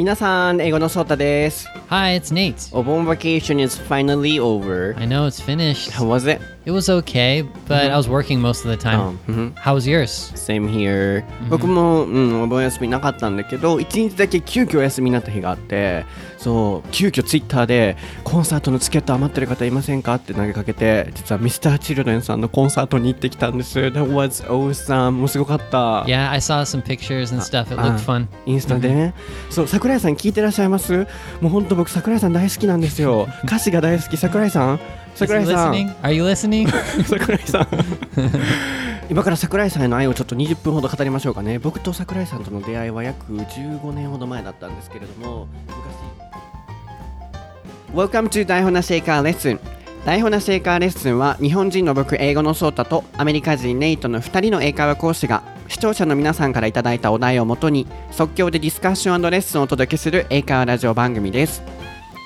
皆さん、英語のソータです。Hi, it's Nate. お盆 vacation is finally over. I know it's finished. How was it? It was okay, but I was working most of the time. mhm. How was yours? Same here. 僕も、うん、お盆休みなかったんだけど、一日だけ急遽お休みになった日があって、そう、急遽ツイッターで、コンサートのチケット余ってる方いませんかって投げかけて、実は Mr.Children さんのコンサートに行ってきたんです。That was awesome. もうすごかった。Yeah, I saw some pictures and stuff. It Ah. looked fun. インスタでね、そう桜井さん聞いてらっしゃいますもう本当僕桜井さん大好きなんですよ。歌詞が大好き。桜井さん？桜井さん? Are you listening? 桜井さん。今から桜井さんへの愛をちょっと20分ほど語りましょうかね。僕と桜井さんとの出会いは約15年ほど前だったんですけれども。昔。Welcome to 台本なシェイカーレッスン。台本なシェイカーレッスンは日本人の僕英語のソータとアメリカ人ネイトの2人の英会話講師が視聴者の皆さんからいただいたお題をもとに即興でディスカッションレッスンをお届けする英会話ラジオ番組です。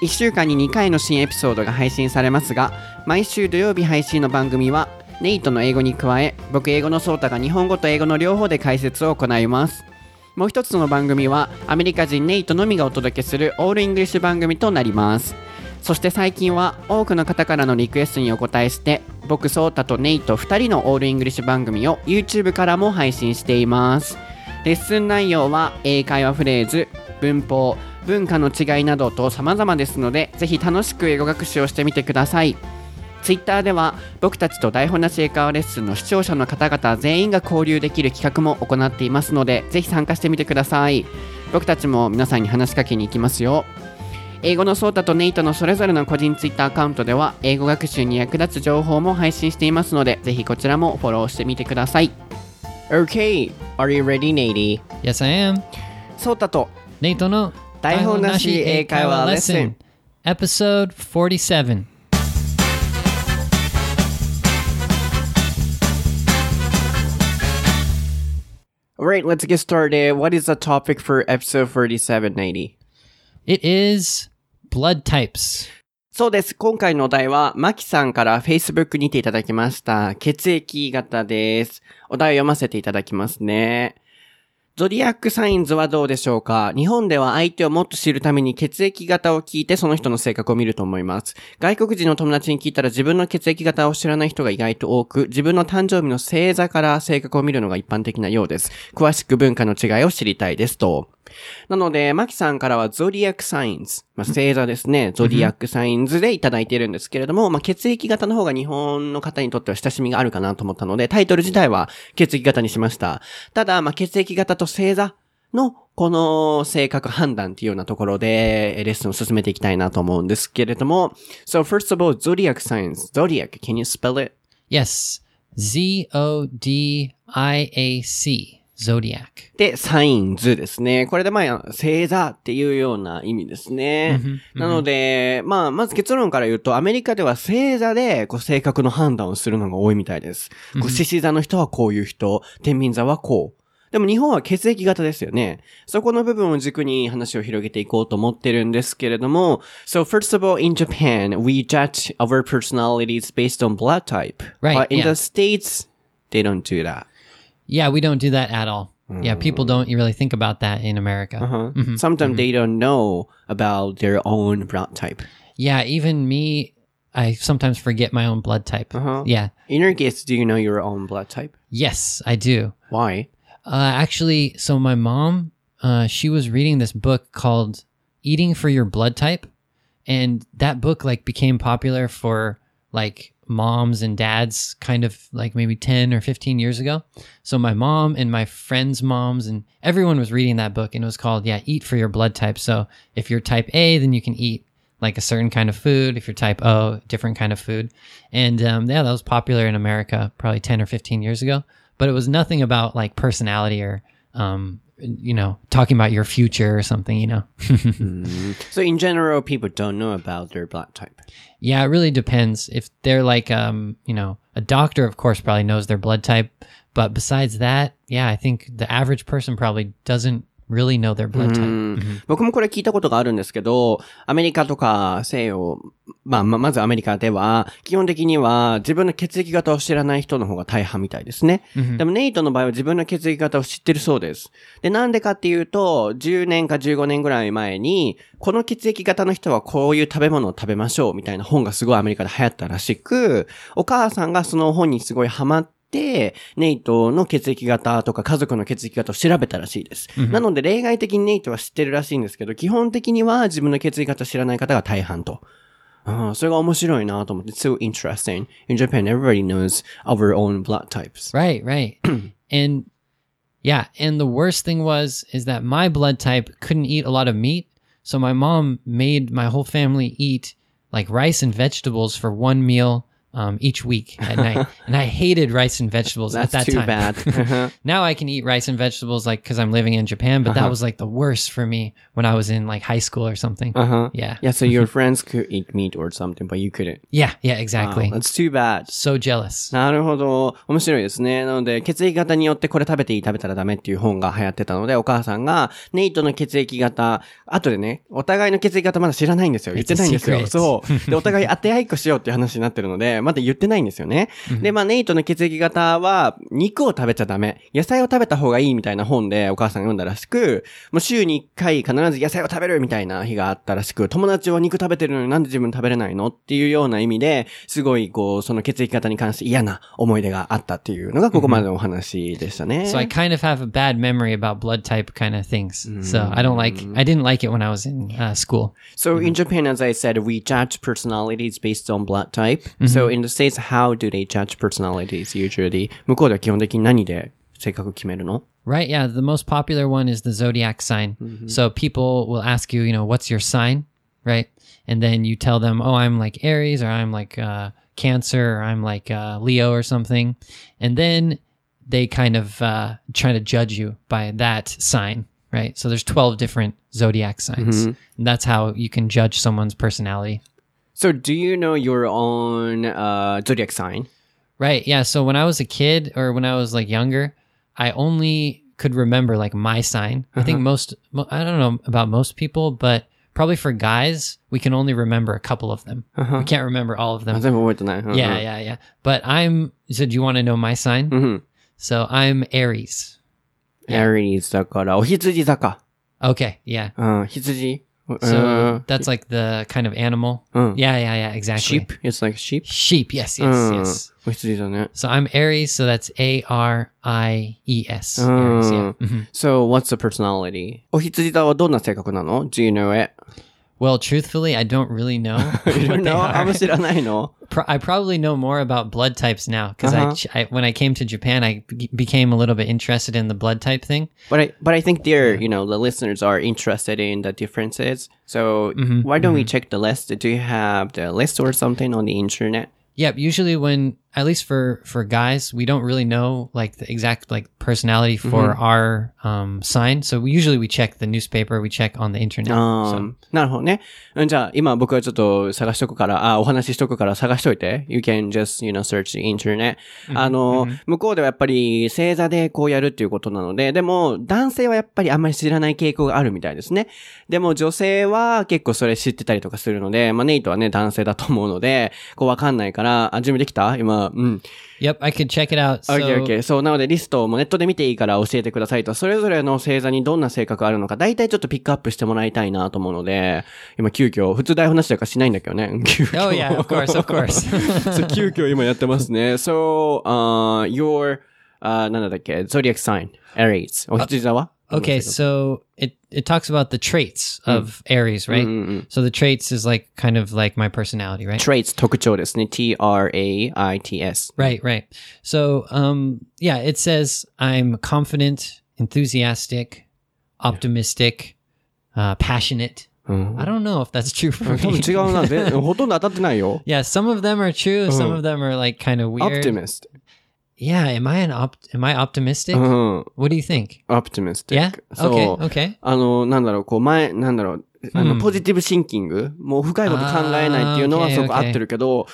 1週間に2回の新エピソードが配信されますが毎週土曜日配信の番組はネイトの英語に加え僕英語のソータが日本語と英語の両方で解説を行います。もう一つの番組はアメリカ人ネイトのみがお届けする all English 番組となります。そして最近は多くの方からのリクエストにお答えして僕ソータとネイト2人の all English 番組を YouTube からも配信しています。レッスン内容は英会話フレーズ文法文化の違いなどと様々ですのでぜひ楽しく英語学習をしてみてください。Twitter では僕たちと台本なし英会話レッスンの視聴者の方々全員が交流できる企画も行っていますのでぜひ参加してみてください。僕たちも皆さんに話しかけに行きますよ。英語のソータとネイトのそれぞれの個人ツイッターアカウントでは英語学習に役立つ情報も配信していますのでぜひこちらもフォローしてみてください Okay, are you ready, Nady? Yes, I am. ソータと Nate no 台本なし英会話レッスン Episode 47. Alright, let's get started. What is the topic for episode 47, Nady? It is blood types. そうです。今回のお題は、マキさんから Facebook にていただきました。血液型です。お題を読ませていただきますね。ゾディアックサインズはどうでしょうか？日本では相手をもっと知るために血液型を聞いてその人の性格を見ると思います。外国人の友達に聞いたら自分の血液型を知らない人が意外と多く、自分の誕生日の星座から性格を見るのが一般的なようです。詳しく文化の違いを知りたいですと。なので、マキさんからは zodiac signs、まあ、星座ですね、 zodiac signs でいただいているんですけれども、まあ、血液型の方が日本の方にとっては親しみがあるかなと思ったので、タイトル自体は血液型にしました。ただ、まあ、血液型と星座のこの性格判断っていうようなところでレッスンを進めていきたいなと思うんですけれども、So first of all, zodiac signs. Zodiac, can you spell it? Yes. Z O D I A C. Zodiac. で、サインズですね。これでまあ、星座っていうような意味ですね。なので、まあ、まず結論から言うと、アメリカでは星座で、こう、性格の判断をするのが多いみたいです。こう、獅子座の人はこういう人、天秤座はこう。でも日本は血液型ですよね。そこの部分を軸に話を広げていこうと思ってるんですけれども、So first of all, in Japan, we judge our personalities based on blood type. Right, But in yeah. the States, they don't do that. Yeah, we don't do that at all. Yeah, people don't really think about that in America. Uh-huh. Sometimes they don't know about their own blood type. Yeah, even me, I sometimes forget my own blood type. Yeah. In your case, do you know your own blood type? Yes, I do. Why? Uh, actually, so my mom, uh, she was reading this book called Eating for Your Blood Type. And that book like became popular for like moms and dads kind of like maybe 10 or 15 years ago. So my mom and my friends' moms and everyone was reading that book and it was called, yeah, Eat for Your Blood Type. So if you're type A, then you can eat like a certain kind of food. If you're type O, different kind of food. And um, yeah, that was popular in America probably 10 or 15 years ago. But it was nothing about like personality or, um, you know, talking about your future or something, you know. So in general, people don't know about their blood type. yeah, it really depends. If they're like, um, you know, a doctor, of course, probably knows their blood type. But besides that, yeah, I think the average person probably doesn't really know their blood う type. ん僕もこれ聞いたことがあるんですけど、アメリカとか西洋、まあ、ままずアメリカでは、基本的には自分の血液型を知らない人の方が大半みたいですね。でもネイトの場合は自分の血液型を知ってるそうです。で、なんでかっていうと、10年か15年ぐらい前に、この血液型の人はこういう食べ物を食べましょうみたいな本がすごいアメリカで流行ったらしく、お母さんがその本にすごいハマって、ネイトの血液型とか家族の血液型を調べたらしいです。なので例外的にネイトは知ってるらしいんですけど、基本的には自分の血液型を知らない方が大半と。ああ、それが面白いなと思って、so interesting. In Japan, everybody knows our own blood types. Right, right. and yeah, and the worst thing was is that my blood type couldn't eat a lot of meat, so my mom made my whole family eat like rice and vegetables for one meal um, each week at night, and I hated rice and vegetables That's at that too time. bad. now I can eat rice and vegetables like because I'm living in Japan, but that was like the worst for me when I was in like high school or something. Uh-huh. Yeah, Yeah, so your friends could eat meat or something, but you couldn't. yeah, yeah, Wow, exactly. that's too bad. so jealous. なるほど。面白いですね。なので、血液型によってこれ食べていい食べたらダメっていう本が流行ってたので、お母さんが、ネイトの血液型、後でね、お互いの血液型まだ知らないんですよ。言ってないんですよ。 It's a secret. そう。で、お互い当て合いっこしようっていう話になってるので、 まだ言ってないんですよね。で、まあ、ネイトの血液型は、肉を食べちゃダメ。野菜を食べた方がいいみたいな本でお母さんが読んだらしく、もう週に1回必ず野菜を食べるみたいな日があったらしく、友達は肉食べてるのになんで自分食べれないのっていうような意味で、すごいこう、その血液型に関して嫌な思い出があったっていうのがここまでのお話でしたね。So I kind of have a bad memory about blood type kind of things. So I don't like, I didn't like it when I was in uh, school. So in Japan, as I said, we judge personalities based on blood type. So in the States, how do they judge personalities usually? 向こうでは基本的に何で性格決めるの Right. Yeah. The most popular one is the zodiac sign. So people will ask you, you know, what's your sign? Right. And then you tell them, oh, I'm like Aries or I'm like uh, Cancer or I'm like uh, Leo or something. And then they kind of uh, try to judge you by that sign. Right. So there's 12 different zodiac signs. And that's how you can judge someone's personality. So do you know your own uh, zodiac sign? Right. Yeah. So when I was a kid or when I was like younger, I only could remember like my sign. I think most, mo- I don't know about most people, but probably for guys, we can only remember a couple of them. We can't remember all of あ them. 全部覚えてない。うんうん Yeah. Yeah. Yeah. But I'm, so do you want to know my sign? うん。 So I'm Aries. Aries だから、お羊座か。 Okay. Yeah. うん、羊。 So うん that's like the kind of animal. Mm. Yeah. Yeah. Yeah. Exactly. sheep? It's like sheep? Sheep. Yes. Yes. うん Yes. お羊座ね。 So I'm Aries. So that's A R I E S. Aries. Yeah. Mhm. So, what's the personality? お羊座はどんな性格なの ?Do you know it? Well, truthfully, I don't really know. you don't know? Obviously, don't I know? Pro- I probably know more about blood types now because uh-huh. I, I, when I came to Japan, I became a little bit interested in the blood type thing. But I, but I think there, you know, the listeners are interested in the differences. So mm-hmm, why don't mm-hmm. we check the list? Do you have the list or something on the internet? Yep. Usually, when at least for for guys, we don't really know like the exact like personality for our um, sign. So we, usually we check the newspaper, we check on the internet. あ So- ーなるほどね。うんじゃあ、今僕はちょっと探しとくから、あ、お話ししとくから探しといて。You can just, you know, search the internet. あの、向こうではやっぱり星座でこうやるっていうことなので、でも男性はやっぱりあんまり知らない傾向があるみたいですね。でも女性は結構それ知ってたりとかするので、まあネイトはね、男性だと思うので、こうわかんないから、あ、準備できた今、うん。Yep, I could check it out. So, OK, OK. そう、なのでリストもネットで見ていいから教えてくださいと、それぞれの星座にどんな性格あるのか、大体ちょっとピックアップしてもらいたいなと思うので、今急遽、普通台本なしだからしないんだけどね。急遽。Oh yeah, of course, of course. そう急遽今やってますね。So, uh, your, uh, なんだっけ、zodiac sign, Aries. お羊座は Okay, so it it talks about the traits of Aries, right? So the traits is like kind of like my personality, right? traits 特徴ですね。t-r-a-i-t-s. Right, right. So, um, yeah, it says I'm confident, enthusiastic, optimistic, uh, passionate. I don't know if that's true for 多分 me. 違うな。ぜほとんど当たってないよ。 yeah, some of them are true. Some of them are like kind of weird. optimist. Yeah, am I an opt? Am I optimistic? うん。What do you think? optimistic. Yeah? そう Okay. Okay. あの、なんだろう、こう前、なんだろう、あの、ポジティブシンキング、もう深いこと考えないっていうのはすごく okay, 合ってるけど、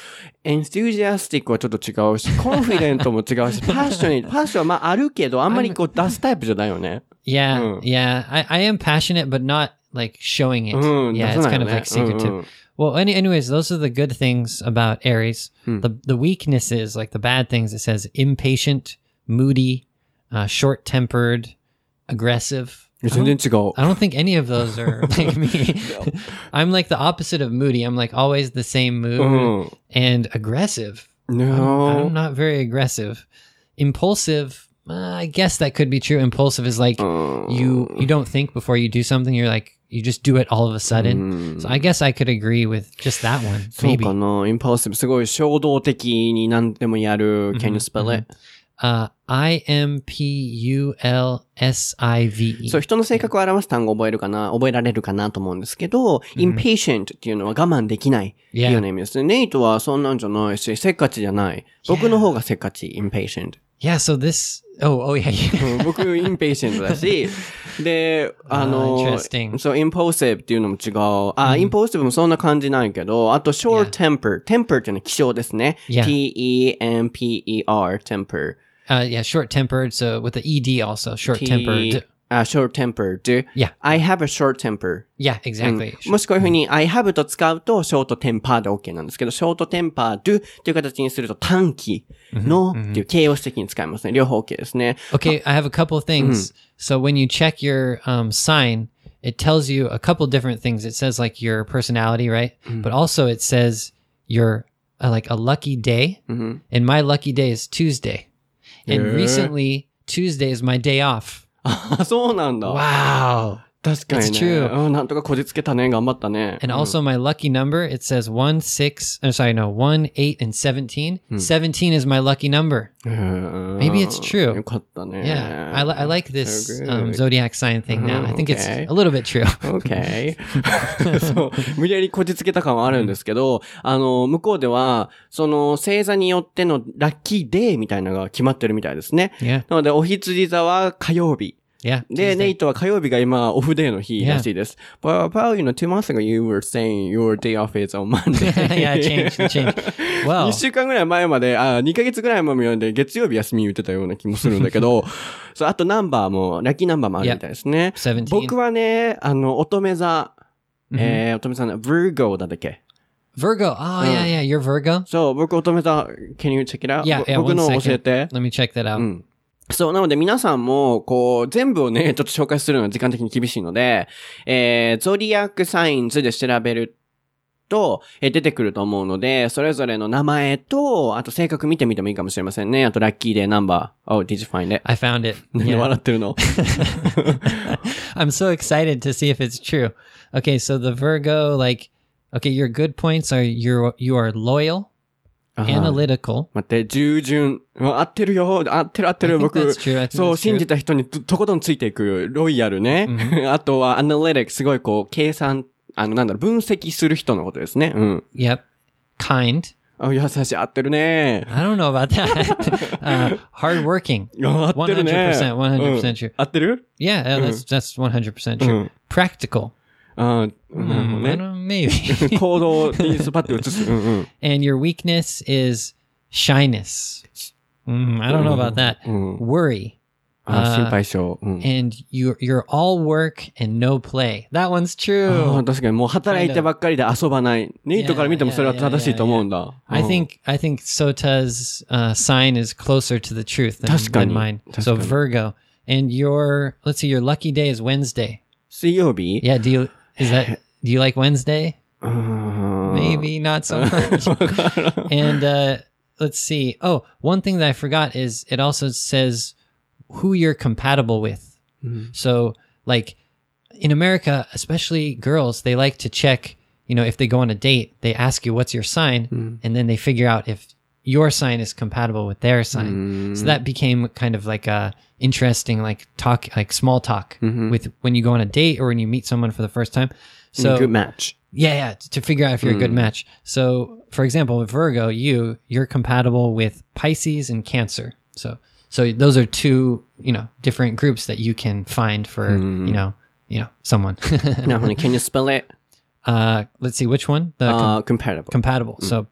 エンステュージアスティックはちょっと違うし、コンフィデントも違うし、パッション、パッションはまああるけど、あんまりこう 出すタイプじゃないよね。Yeah, Mm. yeah. I, I am passionate, but not like showing it. うん、yeah, 出 it's さない kind よ of ね like secretive. うんうん Well, any, anyways, those are the good things about Aries. Hmm. The the weaknesses, like the bad things, it says impatient, moody, uh, short tempered, aggressive. I don't, I don't think any of those are like me. I'm like the opposite of moody. I'm like always the same mood mm. and aggressive. No, I'm, I'm, not very aggressive. Impulsive. Uh, I guess that could be true. Impulsive is like mm. you you don't think before you do something. You're like you just do it all of a sudden. So I guess I could agree with just that one. そう Maybe. かな。インパルシブ、すごい衝動的に何でもやる。Can you spell it? Uh, I M P U L S I V E. そう、人の性格を表す単語を覚えるかな、覚えられるかなと思うんですけど、impatient っていうのは我慢できないっていうような意味ですね。ネイトはそんなんじゃないし、せっかちじゃない。僕の方がせっかち、impatient。Yeah. So this. Oh, oh yeah. yeah. うん僕、impatient だし、で、あの、 interesting. そう、impulsive っていうのも違う。あ、impulsive もそんな感じないけど、あと short temper。temper っていうのは気象ですね。 Yeah. t-e-m-p-e-r, temper. Uh, yeah. Short tempered. So with the ed also short tempered. T- あ、short tempered. Yeah. I have a short temper. Yeah. Exactly. もしこういうふうに I have と使うとショートテンパーで OK なんですけど、ショートテンパー do っていう形にすると短期のっていう形容詞的に使いますね。両方 OK ですね。 Okay, I have a couple of things. So when you check your um, sign, it tells you a couple different things. It says like your personality, right? But also it says your uh, like a lucky day. And my lucky day is Tuesday. And Yeah. recently Tuesday is my day off. あ、そうなんだ。わー確かに It's ね。true. うんなんとかこじつけたね。頑張ったね。And also my lucky number, it says one, six, I'm sorry, no, one, eight, and 17. 17 is my lucky number. うん Maybe it's true. よかったね。Yeah. I, li- I like this um, zodiac sign thing now. I think it's Okay. a little bit true. OK そう。無理やりこじつけた感はあるんですけど、あの、向こうでは、その、星座によってのラッキーデーみたいなのが決まってるみたいですね。なので、お羊座は火曜日。Yeah. で.ネイトは火曜日が今、オフデーの日らしいです。But about, you know, two months ago you were saying your day off is on Monday. yeah. It changed. Well, 一週間ぐらい前まで、あ、二ヶ月ぐらい前まで月曜日休み言ってたような気もするんだけど、そう、あとナンバーも、ラッキーナンバーもあるみたいですね。17. 僕はね、あの、乙女座、えー、乙女座の Virgo だっけ Virgo. Oh, yeah, yeah. You're Virgo? そう、僕乙女座、Can you check it out? Yeah, ぼ yeah. 僕の教え.て。Let me check that out. うん。そう、なので皆さんも、こう、全部をね、ちょっと紹介するのは時間的に厳しいので、えー、 zodiac signs で調べると、えー出てくると思うので、それぞれの名前と、あと性格見てみてもいいかもしれませんね。あとラッキーデーナンバー。Oh, did you find it? I found it. 何.笑ってるの？I'm so excited to see if it's true. Okay, so the Virgo, like, okay, your good points are you're you are loyal, アナリティク待って、従順。合ってるよ。合ってる合ってる。僕、そう、信じた人にと,ことんついていく。ロイヤルね。あとは、analytic。すごい、こう、計算、あの、なんだろう、分析する人のことですね。うん。Yep. Kind. あ優しい。合ってるね。I don't know about that.Hardworking. uh, 合ってるね。100%, 100%、true. 合ってる ?Yeah, that's, that's 100% true.Practical.、あうん、 Mm, ね。I don't, maybe. 行動にスパッと移す。うんうん。 and your weakness is shyness. Mm, I don't know about that. うん。 Worry. あ、心配性。うん。 And you you're all work and no play. That one's あ true. 確かにもう働いてばっかりで遊ばない。ネイトから見てもそれは正しいと思うんだ。 I うん think I think Sota's uh, sign is closer to the truth than, 確かに。 than mine. So 確かに。 Virgo. And your let's see, your lucky day is Wednesday. 水曜日 Yeah, do you is that do you like Wednesday? うーん Maybe not so much. and uh, let's see. Oh, one thing that I forgot is it also says who you're compatible with. So, like in America, especially girls, they like to check. You know, if they go on a date, they ask you what's your sign, and then they figure out if your sign is compatible with their sign. Mm. So that mm. became kind of like a interesting like talk like small talk mm-hmm. with when you go on a date or when you meet someone for the first time. So good match. Yeah, yeah, to figure out if you're mm. a good mm. match. So, for example, with Virgo, you you're compatible with Pisces and Cancer. So, so those are two, you know, different groups that you can find for, mm. you know, you know, someone. can you spell it? Uh, let's see which one. The uh, com- uh, compatible. Compatible. Mm. So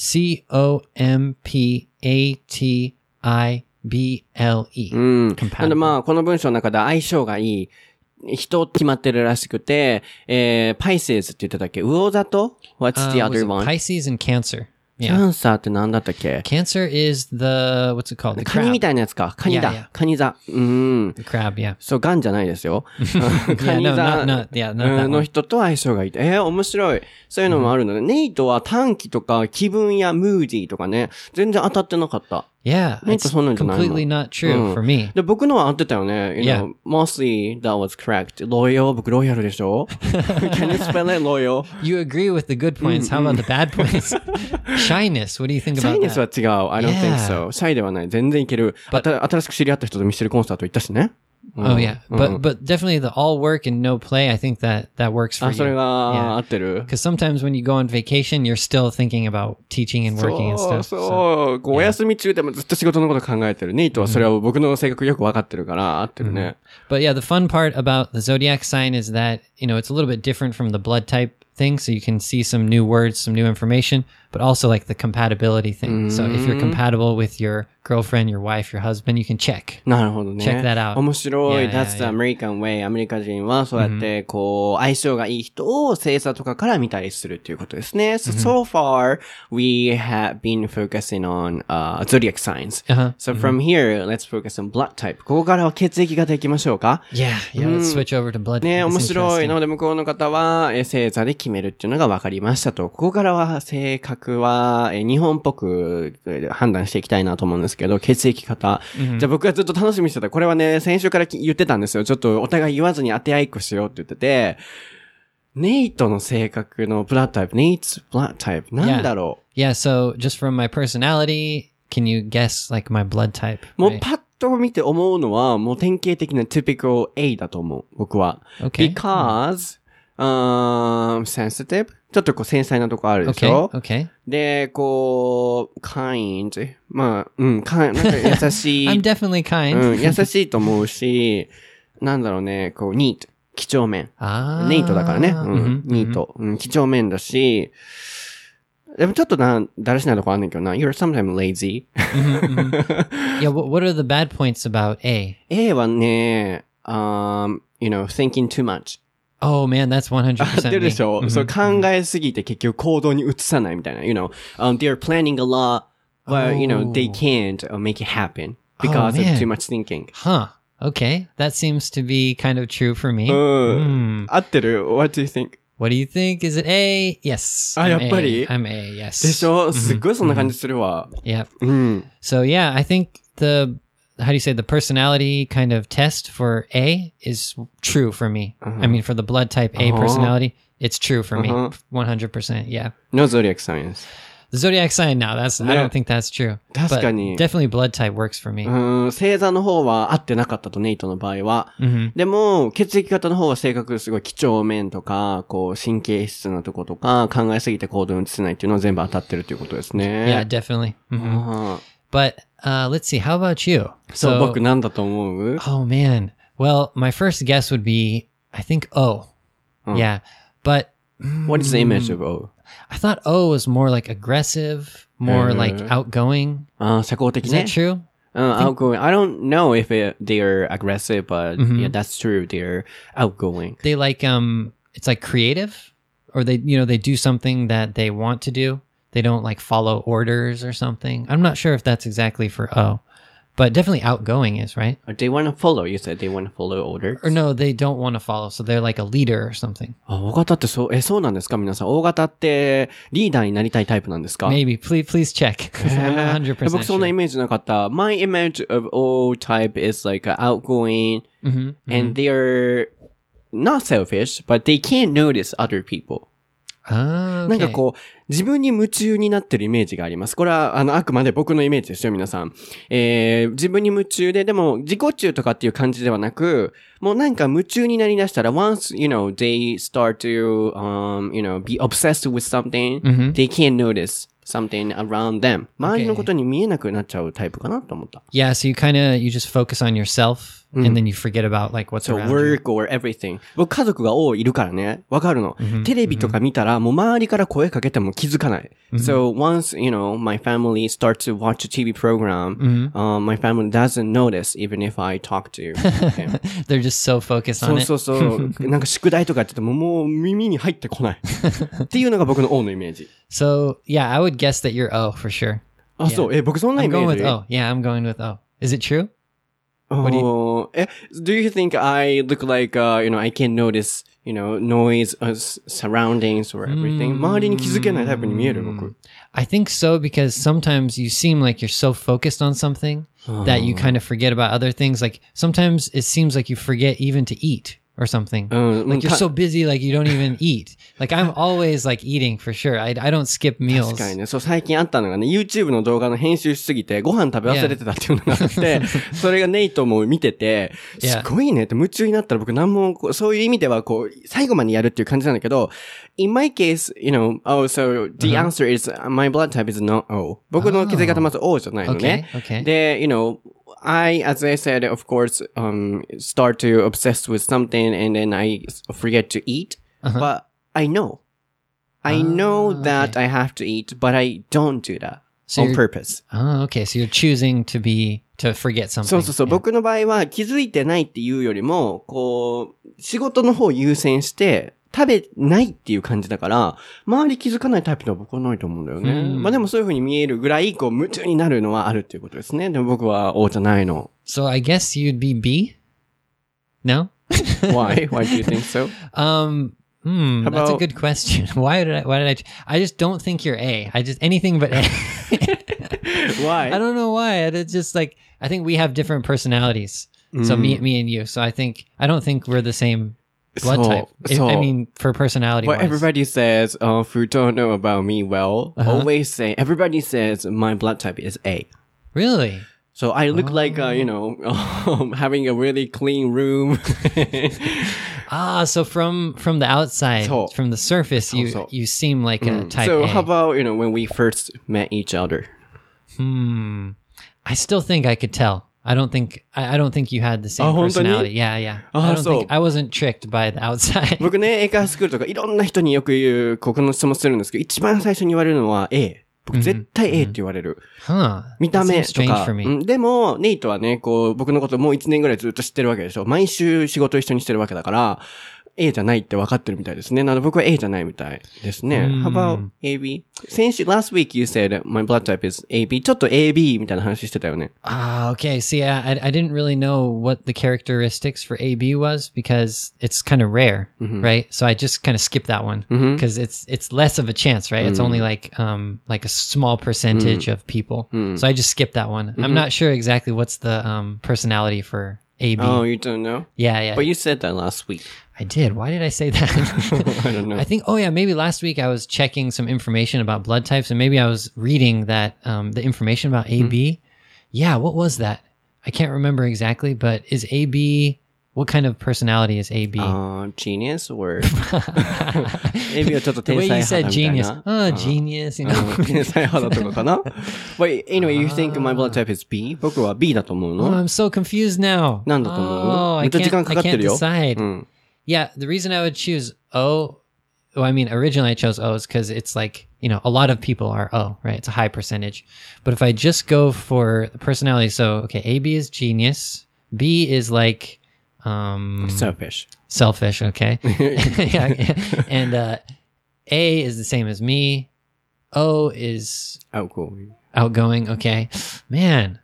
C O M P A T I B L E. うん。なんで compatible. まあ、この文章の中で相性がいい人決まってるらしくて、えー、Pisces って言ってたっけ魚座と ?What's the Uh, other it one? Pisces and Cancer. キ Yeah. ャンサーって何だったっけ？Cancer is the what's it called? The カニみ crab. たいなやつか。カニ Yeah, だ。カニ座。うん。The crab. Yeah. そう、ガンじゃないですよ。カ Yeah. ニ No. 座 Not. Not. Yeah. Not の.人と相性がいい。えー、面白い。そういうのもあるので、ネイトは短期とか気分やムーディーとかね、全然当たってなかった。Yeah. Maybe It's そんなんじゃないの。 completely not true うん for me. で、僕のは合ってたよね。You Yeah. know, mostly that was correct. ロイヤル、僕ロイヤルでしょ ?Can you spell it, ロイヤル You agree with the good points. How about the bad points? Shyness. What do you think シャ about イネスは that? 違う。I don't think Yeah. so. シャイではない。全然いける。あた新しく知り合った人とミッシェルコンサート行ったしね。 Oh yeah, うん but but definitely the all work and no play. I think that that works for あ、それ you. が合ってる Because sometimes when you go on vacation, you're still thinking about teaching and working and そう stuff. そう So, こうお休み中でもずっと仕事のこと考えてる。ネイトはそれは僕の性格よくわかってるから合ってるね。 but yeah, the fun part about the zodiac sign is that you know it's a little bit different from the blood type thing. So you can see some new words, some new information, But also like the compatibility thing. So if you're compatible with your girlfriend, your wife, your husband, you can check. なるほどね。Check that out. 面白い。Yeah, That's the. American way. アメリカ人はそうやって、こう、相性がいい人を星座とかから見たりするっていうことですね。So, so far, we have been focusing on, uh, zodiac signs. Uh-huh. So from here, let's focus on blood type. ここからは血液型いきましょうか。Yeah, yeah. Let's switch over to blood. ね That's 面白い interesting. ので、向こうの方は、えー星座で決めるっていうのが分かりましたと。ここからは、性格は、えー日本っぽくえー判断していきたいなと思うんですけど、血液型。じゃあ僕はずっと楽しみにしてた。これはね、先週からき言ってたんですよ。ちょっとお互い言わずに当て合いっこしようって言ってて、ネイトの性格のブラッドタイプ、ネイツブラッドタイプ、なんだろ Yeah. So just from my personality, can you guess like my blood type? う。もう?パッと見て思うのは、もう典型的な typical A だと思う。僕は。Okay. because, um, sensitive? ちょっとこう繊細なとこあるでし Okay. ょ Okay. で、こう、kind. まあ、うん、かなんか優しい。I'm definitely う kind. ん、優しいと思うし、なんだろうね、こう、neat. 几帳面。Ah. ネイトだからね。うん、mhm, ニート。うん、几帳面だし、でもちょっとな、だらしないとこあんねんけどな。You're sometimes lazy. Yeah. What, what are the bad points about A? A はね、um, you know, thinking too much. Oh man, that's 100% 知ってる me. でしょ、そう考えすぎて結局行動に移さないみたいな。You know, um, they're planning a lot, but, you know, they can't uh, make it happen because of man. too much thinking. Huh. Okay. That seems to be kind of true for me. うん。合ってる ?What do you think? What do you think? Is it A? Yes. Ah, I'm やっぱり？ A. I'm A. Yes. でしょすっごいそんな感じするわ。 Yep. うん。 So yeah, I think the how do you say the personality kind of test for A is true for me. I mean, for the blood type A Uh-huh. personality, it's true for Uh-huh. me, one hundred percent. Yeah, No zodiac signs. the zodiac sign. No, that's I Yeah. don't think that's true. 確かに。definitely blood type works for me. うん、星座の方は合ってなかったと、ネイトの場合は。Mhm. でも、血液型の方は性格すごい几帳面とか、こう、神経質なとことか、考えすぎて行動に移せないっていうのは全部当たってるっていうことです Yeah, ね。definitely. Mhm. うん、But uh, let's see. How about you? そう、僕なんだと思う Oh man. Well, my first guess would be I think O. Yeah, but ?What is the image of O? I thought O was more like aggressive, more like outgoing. あー社交的 Is ね that。true? うん、outgoing. I don't know if it, they're aggressive, but yeah, that's true. They're outgoing. They like um it's like creative or they you know they do something that they want to do. They don't like follow orders or something. I'm not sure if that's exactly for O. But definitely outgoing is, right? Or They want to follow. You said they want to follow orders. Or no, they don't want to follow. So they're like a leader or something. あ、大型ってそう、え、そうなんですか皆さん。大型ってリーダーになりたいタイプなんですか Maybe please please check. 'cause I'm not え 100% 僕そんなイ sure. メージなかった。My image of all type is like outgoing Mhm, and they're not selfish, but they can't notice other people. Ah, なんか.こう、自分に夢中になってるイメージがあります。これは、あの、あくまで僕のイメージですよ、皆さん。えー、自分に夢中で、でも、自己中とかっていう感じではなく、もうなんか夢中になりだしたら、once, you know, they start to, um, you know, be obsessed with something, they can't notice something around them. 周りのことに見えなくなっちゃうタイプかなと思った。Yeah, so you kind of you just focus on yourself and then you forget about like what's So around you. work or everything. 僕家族が多いいるからね。わかるの。テレビとか見たら、もう周りから声かけても気づかない。So once, you know, my family starts to watch a TV program, uh, my family doesn't notice even if I talk to them. They're just so focused そ on う it. そうそう。なんか宿題とかやっててももう耳に入ってこない。っていうのが僕の O のイメージ。 So yeah, I would guess that you're O for sure. あ、そう。え、僕そんなイ I'm メ going ー with ジ O. Yeah, I'm going with O. Is it true? ど do you... え、do you think I look like, uh, you know, I can notice, you know, noise, uh, surroundings or everything? 周りに気づけないタイプに見える僕。 I think so because sometimes you seem like you're so focused on something that you kind of forget about other things. Like sometimes it seems like you forget even to eat Or something. うん、Like you're か so busy, like you don't even eat. Like I'm always like eating for sure. I, I don't skip 確 meals. かにね、そう最近あったのがね、YouTube の動画の編集しすぎて、ご飯食べ忘れてたっていうのがあって、それがネイトも見てて、す.ごいねって夢中になったら僕何もそういう意味ではこう、最後までやるっていう感じなんだけど、in my case, you know, oh, so the answer is, my blood type is not O. 僕の血液型まず O じゃないのね。Okay, okay. で、you know, I, as I said, of course, um, start to obsess with something and then I forget to eat. But I know. I know that I have to eat, but I don't do that So on you're- purpose. Oh, okay. So you're choosing to be to forget something. そうそうそう。 Yeah. 僕の場合は気づいてないっていうよりも、こう、仕事の方を優先して、 食べないっていう感じだから、周り気づかないタイプでは僕はないと思うんだよね。うんまあでもそういう風に見えるぐらい、こう、夢中になるのはあるっていうことですね。でも僕は O じゃないの。So I guess you'd be B. No. Why? Why do you think so? Um. Hmm, How that's a about- good question. Why did I? Why did I? I just don't think you're A. I just anything but A. Why? I don't know why. It's just like I think we have different personalities. So Mm. me, me and you. So I think I don't think we're the same blood So- type. If- I so- mean, for personality. What everybody says, oh, if you don't know about me well, always say, everybody says my blood type is A. Really? So I look like, uh, you know, um, having a really clean room. Ah, so from from the outside, So- from the surface, you so- you seem like a type so A. how about, you know, when we first met each other? Hmm. I still think I could tell. I don't think I, I don't think you had the same Oh, 本当に？personality. Yeah, yeah. Ah, I don't think I wasn't tricked by the outside. 僕ね、英会話スクールとかいろんな人によく言う、ここの質問するんですけど、一番最初に言われるのは A。僕絶対 A って言われる。huh? 見た That 目 seems と strange か。for me. うんでも、ネイトはね、こう、僕のこともう1年ぐらいずっと知ってるわけでしょ。毎週仕事一緒にしてるわけだから、A じゃないって分かってるみたいですね。なので僕は A じゃないみたいですね。How about AB? 先週、last week you said my blood type is AB. ちょっと AB みたいな話してたよね。 Ah, okay. See, I, I I didn't really know what the characteristics for AB was because it's kind of rare, right? So I just kind of skipped that one because it's it's less of a chance, right? It's only like um like a small percentage of people, so I just skipped that one. I'm not sure exactly what's the um personality for AB. Oh, you don't know? yeah, yeah, But you said that last week. I did. Why did I say that? I don't know. I think, oh yeah, maybe last week I was checking some information about blood types, and maybe I was reading that um, the information about AB. Yeah, what was that? I can't remember exactly, but is AB what kind of personality is AB? Uh, genius or? AB はちょっと the 天 way 才 you 派 said だみたい genius, な。 oh genius, you know. うん天才派だとかかな But anyway, you think my blood type is B? 僕は B だと思う Oh, の I'm so confused now. なんだと思う Oh, め I っちゃ時 can't, 間 I かかって can't るよ。 decide. うん。 Yeah, the reason I would choose O, well, I mean, originally I chose O is because it's like, you know, a lot of people are O, right? It's a high percentage. But if I just go for the personality, so, okay, AB is genius, B is like, um, selfish. Selfish, okay. yeah. And uh, A is the same as me. O is outgoing. Outgoing, okay. Man.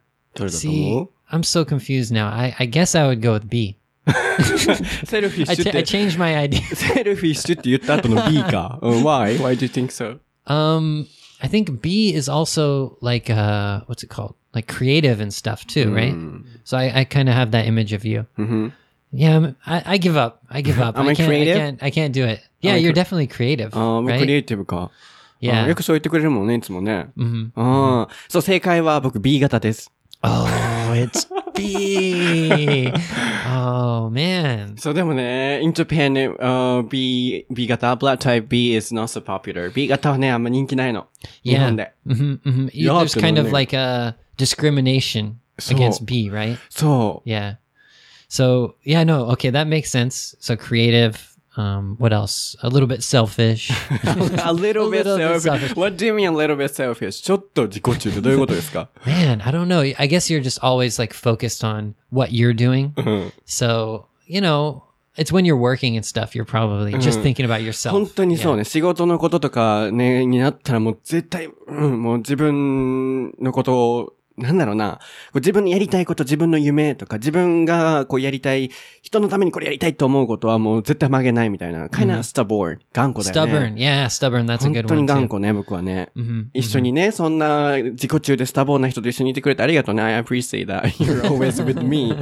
See, I'm so confused now. I, I guess I would go with B. セルフィッ I シュ ch- っ I て、 changed my idea. セルフィッシュって言った後の B か。うん Why? Why do you think so? Um, I think B is also like uh, what's it called? Like creative and stuff too, right? So I, I kind of have that image of you. Yeah, I'm, I, I give up. I give up. Am I can't, creative? I can't. I can't do it. Yeah, I you're cre- definitely creative, ああ、僕 right? クリエイティブか。 Yeah. あーよくそう言ってくれるもんね、いつもね。ああ、そう、正解は僕 B 型です。 Oh, it's B. oh man. そう、でもね、in Japan ね、あー B、B 型、blood type B is not so popular. B 型はね、あんま人気ないの。日 Yeah. 本で。 hmm hmm You There's have to kind know of that. like a discrimination So- against B, right? そう。 Yeah. So yeah, no, okay, that makes sense. So creative. Um, what else? A little bit selfish. a little bit little bit selfish. selfish. What do you mean a little bit selfish? ちょっと自己中ってどういうことですか Man, I don't know. I guess you're just always like focused on what you're doing. So you know, it's when you're working and stuff. You're probably just thinking about yourself. 本当にそうね、 Yeah. 仕事のこととかね、になったらもう絶対、うん、もう自分のことを、 なんだろうな、こう自分のやりたいこと、自分の夢とか、自分がこうやりたい、人のためにこれやりたいと思うことはもう絶対曲げないみたいな、kind of stubborn, 頑固だよね。Stubborn. Yeah, stubborn. That's a 本 good 当に one 頑.固ね、僕はね。Mhm. 一緒にね、そんな自己中でスタボーな人と一緒にいてくれてありがとうね。I appreciate that. You're always with me.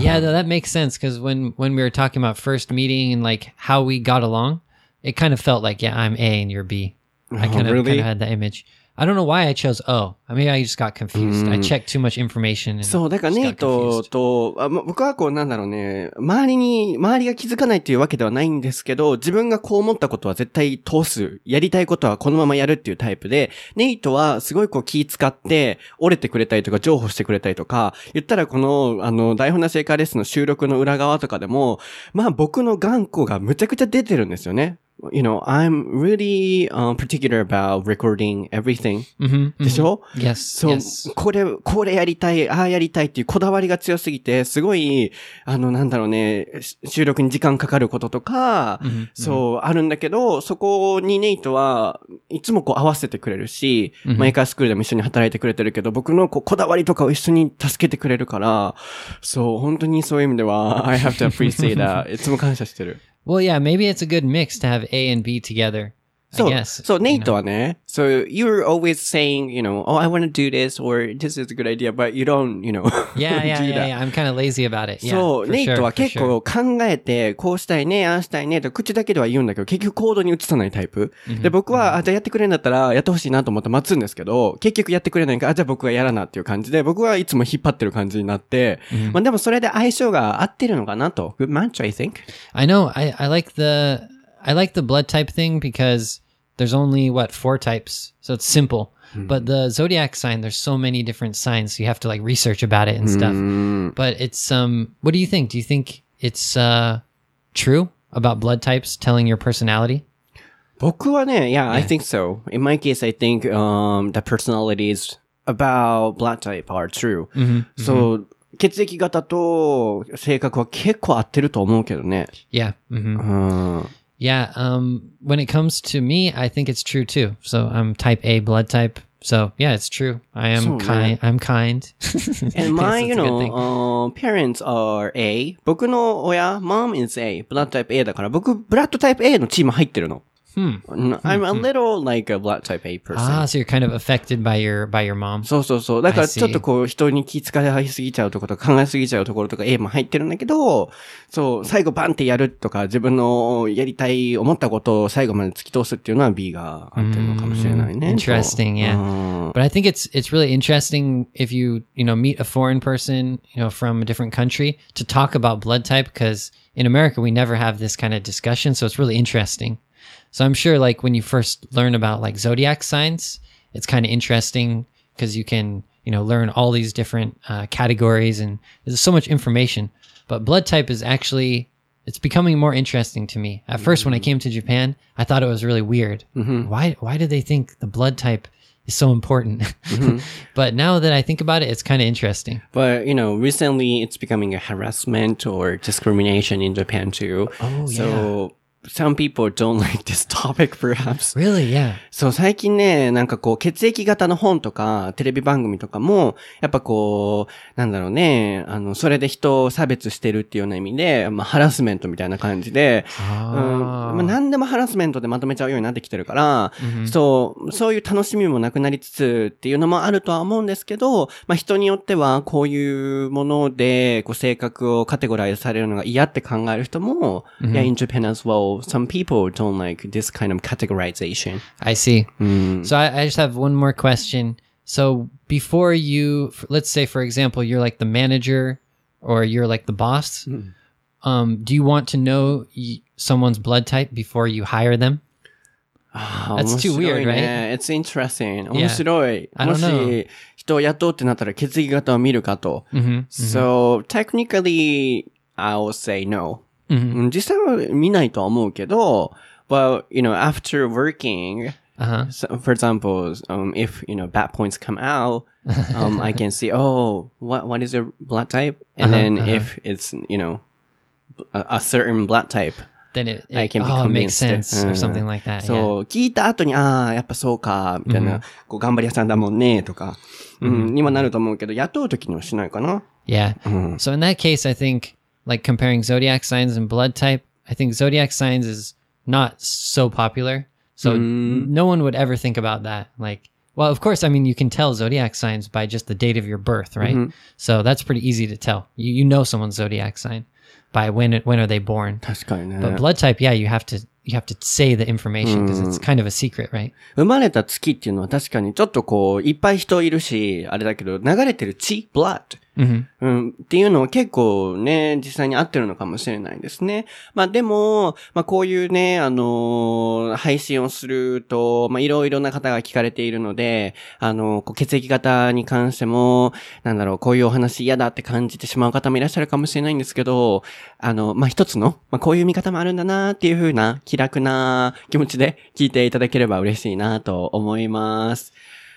yeah, though that makes sense because when when we were talking about first meeting and like how we got along, it kind of felt like yeah, I'm A and you're B. I Oh, kind of kind of had that image. I don't know why I chose O. I mean, I just got confused. I checked too much information. そう、だからネイト.と、あま僕はこうなんだろうね、周りに、周りが気づかないっていうわけではないんですけど、自分がこう思ったことは絶対通す。やりたいことはこのままやるっていうタイプで、ネイトはすごいこう気使って、折れてくれたりとか、譲歩してくれたりとか、言ったらこの、あの、台本なシェイカーレッスンの収録の裏側とかでも、まあ僕の頑固がむちゃくちゃ出てるんですよね。You know, I'm really、um, particular about recording everything. Mhm, でしょ mhm. Yes. そう、yes. これ、これやりたい、ああやりたいっていうこだわりが強すぎて、すごい、あの、なんだろうね、し収録に時間かかることとか、Mhm, そう、あるんだけど、そこにネイトはいつもこう合わせてくれるし、うんマイカースクールでも一緒に働いてくれてるけど、僕のこうこだわりとかを一緒に助けてくれるから、そう、本当にそういう意味では、I have to appreciate that. いつも感謝してる。Well, yeah, maybe it's a good mix to have A and B together. そ I う、guess. そう、you know. はね、so you're always saying, you know, oh, I want to do this, or this is a good idea, but you don't, you know, Yeah, yeah, yeah, yeah. I'm kind of lazy about it. Yeah, そう、for ネイ sure, トは結.構考えて、こうしたいね、ああしたいね、と口だけでは言うんだけど、結局行動に移さないタイプ。で、僕は、あ、じゃあやってくれるんだったら、やってほしいなと思って待つんですけど、結局やってくれないから、あ、じゃあ僕がやらなっていう感じで、僕はいつも引っ張ってる感じになって、まあでもそれで相性が合ってるのかなと。Good match, I think. I know. I, I like the I like the blood type thing because there's only what four types, so it's simple. But the zodiac sign, there's so many different signs, so you have to like research about it and stuff. But it's um, what do you think? Do you think it's uh true about blood types telling your personality? 僕はね、yeah, I think so. In my case, I think, um, the personalities about blood type are true. そう、血液型と性格は結構合ってると思うけどね。 Yeah. hmm うん。 Yeah. Um, when it comes to me, I think it's true too. So I'm type A blood type. So yeah, it's true. I am So, kind. I'm kind. And my, Yes, you that's a good thing. know, uh, parents are A. 僕の親、mom is A. ブラッドタイプ A だから、僕、ブラッドタイプ A のチーム入ってるの。 Hmm. I'm a little like a blood type A person. Ah, so you're kind of affected by your by your mom. そうそうそう。だか I ら see. ちょっとこう人に気遣いすぎちゃうところとか考えすぎちゃうところとか A も入ってるんだけど、そう、最後バンってやるとか自分のやりたい思ったことを最後まで突き通すっていうのは B が合ってるのかもしれないね。 Interesting, yeah. うん But I think it's it's really interesting if you you know meet a foreign person you know from a different country to talk about blood type because in America we never have this kind of discussion, so it's really interesting. So I'm sure like when you first learn about like zodiac signs, it's kind of interesting because you can you know learn all these different uh, categories and there's so much information. But blood type is actually it's becoming more interesting to me. At first, when I mm. came to Japan, I thought it was really weird. Mm-hmm. Why why do they think the blood type is so important? Mm-hmm. but now that I think about it, it's kind of interesting. But you know, recently it's becoming a harassment or discrimination in Japan too. Oh, So some people don't like this topic perhaps. Really? Yeah. そう、最近ね、なんかこう、血液型の本とか、テレビ番組とかも、やっぱこう、なんだろうね、あの、それで人を差別してるっていうような意味で、まあ、ハラスメントみたいな感じで、うん、まあ、何でもハラスメントでまとめちゃうようになってきてるから、そう、そういう楽しみもなくなりつつっていうのもあるとは思うんですけど、まあ、人によっては、こういうもので、こう、性格をカテゴライズされるのが嫌って考える人も、yeah, in Japan as well, some people don't like this kind of categorization. I see. So I, I just have one more question. So before you, f- let's say, for example, you're like the manager or you're like the boss. Um, do you want to know y- someone's blood type before you hire them? That's too weird, 面白いね It's interesting. 面白い。 I も don't know. し、 人を雇うってなったら血液型を見るかと。 hmm So, technically, I'll say no. hmm うん実際は見ないとは思うけど、but, you know, after working, Uh huh. so, for example, um, if, you know, bad points come out, um, I can see, oh, what, what is your blood type? And Uh-huh, then uh-huh. if it's, you know, a, a certain blood type, Then it, I it can be oh, it makes convinced. sense or うん something like that. そう、聞いた後に、ああ、やっぱそうか、みたいな、こう、頑張り屋さんだもんね、とか、うん、にはなると思うけど、雇う時にはしないかな。 Yeah. Mm. So in that case, I think like comparing zodiac signs and blood type, I think zodiac signs is not so popular. So no one would ever think about that. Like, well, of course, I mean, you can tell zodiac signs by just the date of your birth, right? So that's pretty easy to tell. You, you know someone's zodiac sign by when it, when are they born. 確かにね。 But blood type, yeah, you have to you have to say the information because it's kind of a secret, right? 生まれた月っていうのは確かにちょっとこう、いっぱい人いるし、あれだけど、流れてる血、blood。 うん、っていうのは結構ね、実際に合ってるのかもしれないですね。まあでも、まあこういうね、あのー配信をすると、まあいろいろな方が聞かれているので、あのー血液型に関しても、なんだろう、こういうお話嫌だって感じてしまう方もいらっしゃるかもしれないんですけど、あの、まあ一つの、まあこういう見方もあるんだなっていう風な気楽な気持ちで聞いていただければ嬉しいなと思います。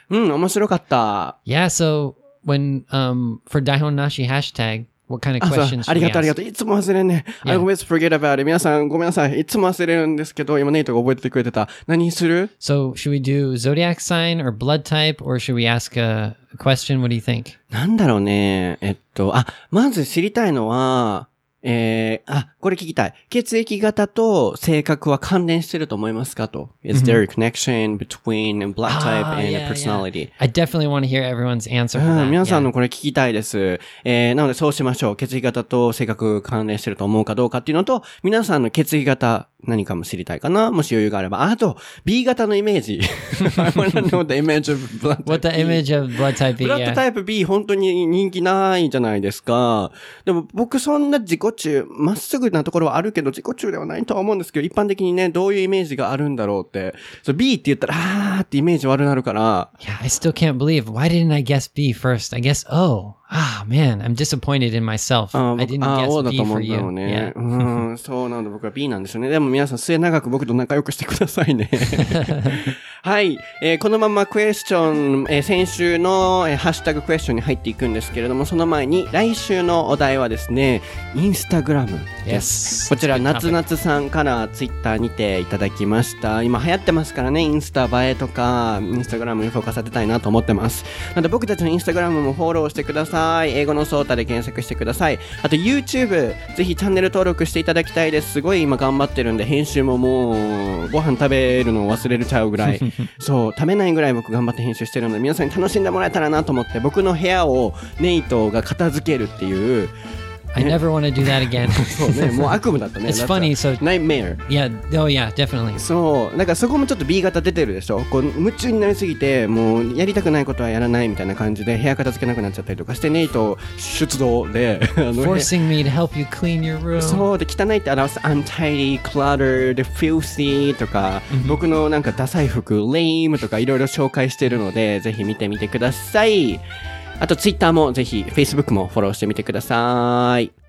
うん、面白かった。Yeah. So when um for Daihon Nashi hashtag, what kind of あ、そう questions あ should り we がとうありが ask? とう。いつも忘れんね。I always forget about it. 皆さんごめんなさい。いつも忘れるんですけど、今ネイトが覚えててくれてた。何する So should we do zodiac sign or blood type, or should we ask a question? What do you think? なんだろうね。えっと、あ、まず知りたいのは、えー、あ、これ聞きたい。血液型と性格は関連してると思いますかと。Is there a connection between blood type Ah, and a personality? I definitely want to hear everyone's answer. 皆さん.のこれ聞きたいです。えー、なのでそうしましょう。血液型と性格関連してると思うかどうかっていうのと、皆さんの血液型何かも知りたいかなもし余裕があれば。あと、B 型のイメージ。I wanna know the image of blood What the type B. image of blood type be? ブラッド.タイプ B 本当に人気ないじゃないですか。でも僕そんな自己中、まっすぐなところはあるけど自己中ではないとは思うんですけど、一般的にね、どういうイメージがあるんだろうって。そう B って言ったら、あーってイメージ悪なるから、Yeah, I still can't believe. Why didn't I guess B first? I guess O. Ah, man, I'm disappointed in myself. あ I didn't あ、guess B と思う for んだ you. ろうね Yeah.。うん、そうなんだ。僕は B なんですよね。でも皆さん末永く僕と仲良くしてくださいね。はい、えーこのままクエスチョン、えー先週の、えーハッシュタグクエスチョンに入っていくんですけれども、その前に来週のお題はですね、インスタグラムです。Yes. こちら、Good 夏 topic. 夏さんからツイッターにていただきました。今流行ってますからね、インスタ映えとか、インスタグラムにフォーカス当てたいなと思ってます。なので僕たちのインスタグラムもフォローしてください。英語のソータで検索してください。あと YouTube、ぜひチャンネル登録していただきたいです。すごい今頑張ってるんで、編集ももう、ご飯食べるのを忘れちゃうぐらい。そう、食べないぐらい僕頑張って編集してるので、皆さんに楽しんでもらえたらなと思って、僕の部屋をネイトが片付けるっていう、I never want to do that again. そうね、もう悪夢だったね。It's funny, so- Nightmare. yeah. Oh, yeah, definitely. そう。だからそこもちょっと B 型出てるでしょこう、夢中になりすぎて、もうやりたくないことはやらないみたいな感じで、部屋片付けなくなっちゃったりとかして、ネイト出動で、あの、Forcing me to help you clean your room. そうで汚いって表す untidy, cluttered, filthy とか、僕のなんかダサい服 lame とかいろいろ紹介してるので、ぜひ見てみてください。あとツイッターもぜひ Facebook もフォローしてみてください。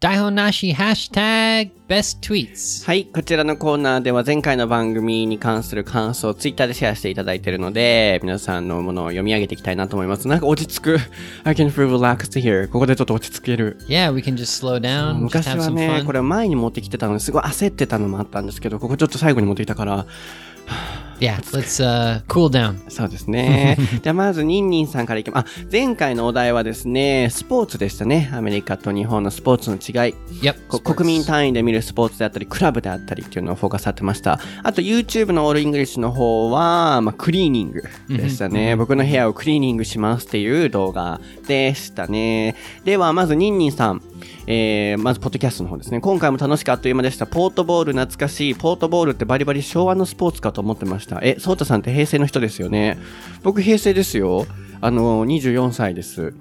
Daihonashi hashtag best tweets. はい。こちらのコーナーでは前回の番組に関する感想をツイッターでシェアしていただいているので、皆さんのものを読み上げていきたいなと思います。なんか落ち着く。I can feel relaxed here. ここでちょっと落ち着ける。Yeah, we can just slow down, 昔はね.これ前に持ってきてたのですごい焦ってたのもあったんですけど、ここちょっと最後に持ってきたから、Yeah, let's uh, cool down. そうですね。じゃあまず、ニンニンさんからいきます。あ、前回のお題はですね、スポーツでしたね。アメリカと日本のスポーツの違い。Yep. 国民単位で見るスポーツであったり、クラブであったりっていうのをフォーカスされてました。あと YouTube の all English の方は、まあ、クリーニングでしたね。僕の部屋をクリーニングしますっていう動画でしたね。では、まずニンニンさん。えー、まず、ポッドキャストの方ですね。今回も楽しくあっという間でした。ポートボール懐かしい。ポートボールってバリバリ昭和のスポーツかと思ってました。え、ソータさんって平成の人ですよね。僕平成ですよ。あの、24歳です。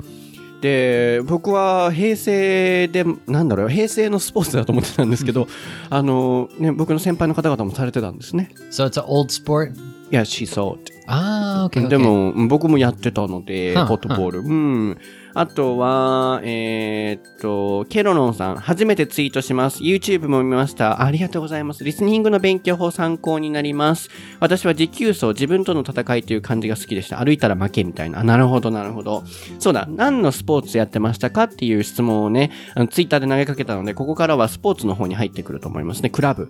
で、僕は平成で、なんだろう、平成のスポーツだと思ってたんですけど、あの、ね、僕の先輩の方々もされてたんですね。So it's an old sport? いや、シーソーって。Ah, okay. で.も、うん僕もやってたので、はあポットボール。うん。あとは、えーっと、ケロロンさん、初めてツイートします。YouTube も見ました。ありがとうございます。リスニングの勉強法参考になります。私は持久走、自分との戦いという感じが好きでした。歩いたら負けみたいな。なるほど、なるほど。そうだ、何のスポーツやってましたかっていう質問をね、ツイッターで投げかけたので、ここからはスポーツの方に入ってくると思いますね。クラブ。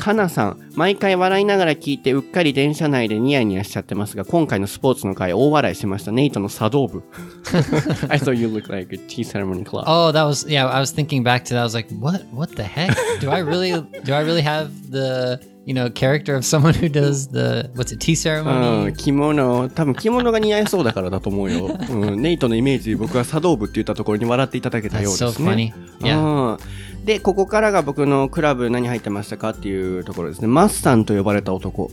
かなさん、毎回笑いながら聞いてうっかり電車内でニヤニヤしちゃってますが、今回のスポーツの回大笑いしました。ネイトの茶道部。I thought you looked like a tea ceremony club. Oh, that was yeah. I was thinking back to that. I was like, what? What the heck? Do I really? do I really have the you know character of someone who does the what's it tea う ceremony? ん、着物、多分着物が似合いそうだからだと思うよ。うん、ネイトのイメージ、僕は茶道部って言ったところに笑っていただけたようで so すね。funny. Yeah. うんで、ここからが僕のクラブ何入ってましたかっていうところですね。マスさんと呼ばれた男。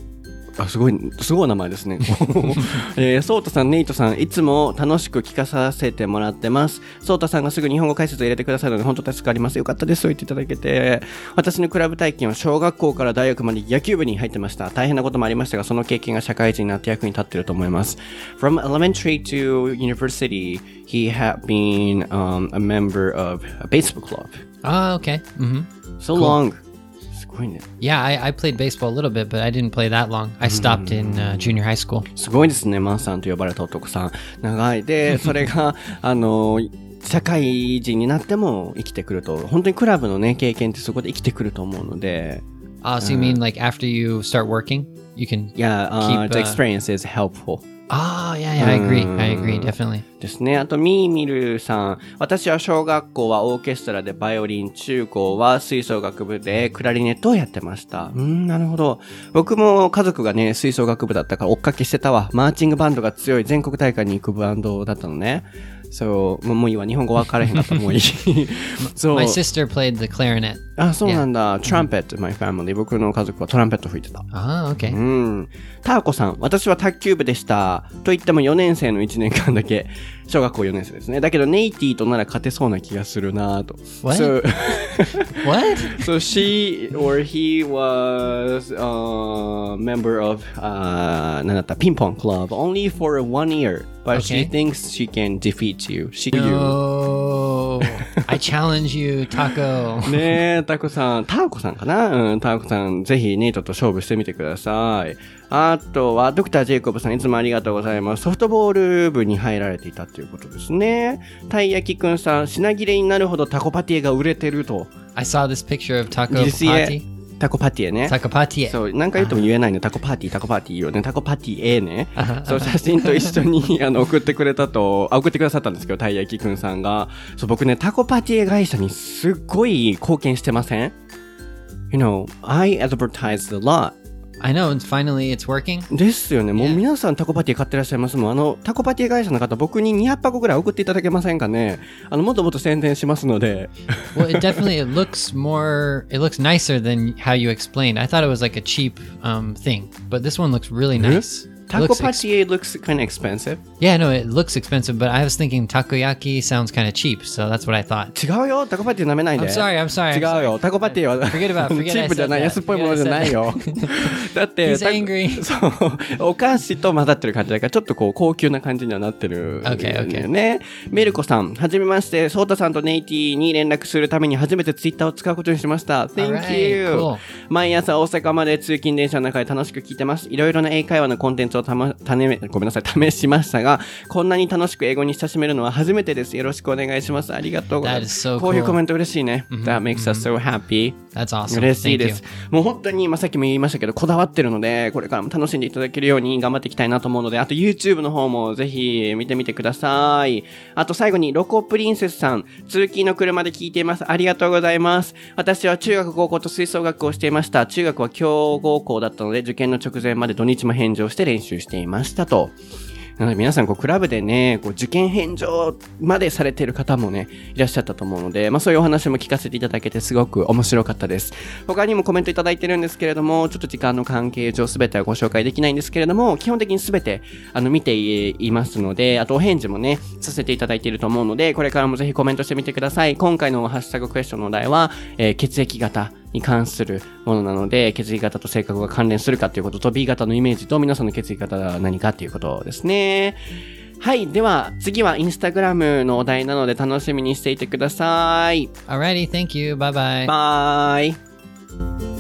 あ、すごい、すごい名前ですね。えー、ソータさん、ネイトさん、いつも楽しく聞かさせてもらってます。ソータさんがすぐ日本語解説を入れてくださるので、本当助かります。よかったです。そう言っていただけて。私のクラブ体験は小学校から大学まで野球部に入ってました。大変なこともありましたが、その経験が社会人になって役に立っていると思います。From elementary to university, he had been、um, a member of a baseball club. Oh, okay. hmm So long. すごいね。Yeah, I, I played baseball a little bit, but I didn't play that long. I stopped in uh, junior high school. すごいですね、マンさんと呼ばれた男さん。長い。で、それが、あの、社会人になっても生きてくると、本当にクラブのね、経験ってそこで生きてくると思うので、Oh, so you mean like after you start working, you can? いや、uh, Keep, the uh, experience is helpful. Oh, yeah, yeah. I agree. I agree. Definitely. ですね。あと、ミーミルさん。私は小学校はオーケストラでバイオリン、中高は吹奏楽部でクラリネットをやってました。うん、なるほど。僕も家族がね、吹奏楽部だったから追っかけしてたわ。マーチングバンドが強い全国大会に行くバンドだったのね。そう、もういいわ。日本語分からへんかったらもういい。そう My。sister played the clarinet. あ、そうなんだ。トランペット、my family。僕の家族はトランペット吹いてた。Oh, okay. うん。ターコさん、私は卓球部でした。と言っても4年生の1年間だけ。小学校4年生ですね。だけど、ネイティとなら勝てそうな気がするなと。What? So, What? so she or he was a member of, uh, なんだった、ピンポン club only for one year. But she Okay. thinks she can defeat you. She I challenge you, Taco. ねえ、タコさん、ターコさんかな？うん、ターコさん、ぜひネイトと勝負してみてください。あとは、ドクター・ジェイコブさん、いつもありがとうございます。ソフトボール部に入られていたということですね。たい焼きくんさん、品切れになるほどタコパティエが売れてると。I saw this picture of Taco Did you see it? Pati. タコパティエ.そう、何回言っても言えないね。タコパーティー、タコパーティーよね。タコパティエね。そう、写真と一緒に、あの、送ってくれたと、あ、送ってくださったんですけど、たい焼きくんさんが。そう、僕ね、タコパティエ会社にすっごい貢献してません ?You know, I advertised a lot. I know. And finally, it's working. ですよね。もう.皆さんタコパティ買ってらっしゃいますもん。あの、タコパティ会社の方、僕に200箱ぐらい送っていただけませんかね。あの、もっともっと宣伝しますので。Well, it definitely it looks more. It looks nicer than how you explained. I thought it was like a cheap um, thing, but this one looks really nice. タコ Looks パ ex- looks kind of expensive. yeah, no, it looks expensive, but I was thinking takoyaki sounds kind of cheap, so that's what I thought. 違うよ。タコパティ舐めないで。I'm sorry, I'm sorry. 違うよ。タコパティは Forget about- forget チープじゃない.安っぽいものじゃないよ。だって、He's angry. そう。お菓子と混ざってる感じだから、ちょっとこう、高級な感じにはなってる。Okay, okay. ね。メルコさん、はじめまして、ソータさんとネイティに連絡するために初めてツイッターを使うことにしました。Thank you! 毎朝大阪まで通勤電車の中で楽しく聞いてます。いろいろな英会話のコンテンツをたま、たね、ごめんなさい、試しましたが、こんなに楽しく英語に親しめるのは初めてです。よろしくお願いします。ありがとうございます。so こういう cool. コメント嬉しいね。That makes us so happy. That's awesome. 嬉しいで.す。もう本当に、今さっきも言いましたけど、こだわってるので、これからも楽しんでいただけるように頑張っていきたいなと思うので、あと YouTube の方もぜひ見てみてください。あと最後に、ロコプリンセスさん、通勤の車で聞いています。ありがとうございます。私は中学、高校と吹奏楽をしていました。中学は強豪校だったので、受験の直前まで土日も返上して練習していましたと。なので皆さんこうクラブでね、こう受験返上までされてる方もね、いらっしゃったと思うので、まあそういうお話も聞かせていただけてすごく面白かったです。他にもコメントいただいてるんですけれども、ちょっと時間の関係上すべてはご紹介できないんですけれども、基本的にすべてあの見ていますので、あとお返事もね、させていただいていると思うので、これからもぜひコメントしてみてください。今回のハッシュタグクエスチョンのお題は、えー血液型に関するものなので、血液型と性格が関連するかということと、B 型のイメージと皆さんの血液型が何かということですね。はい。では、次はインスタグラムのお題なので楽しみにしていてください。Alrighty, thank you. Bye bye. バイ。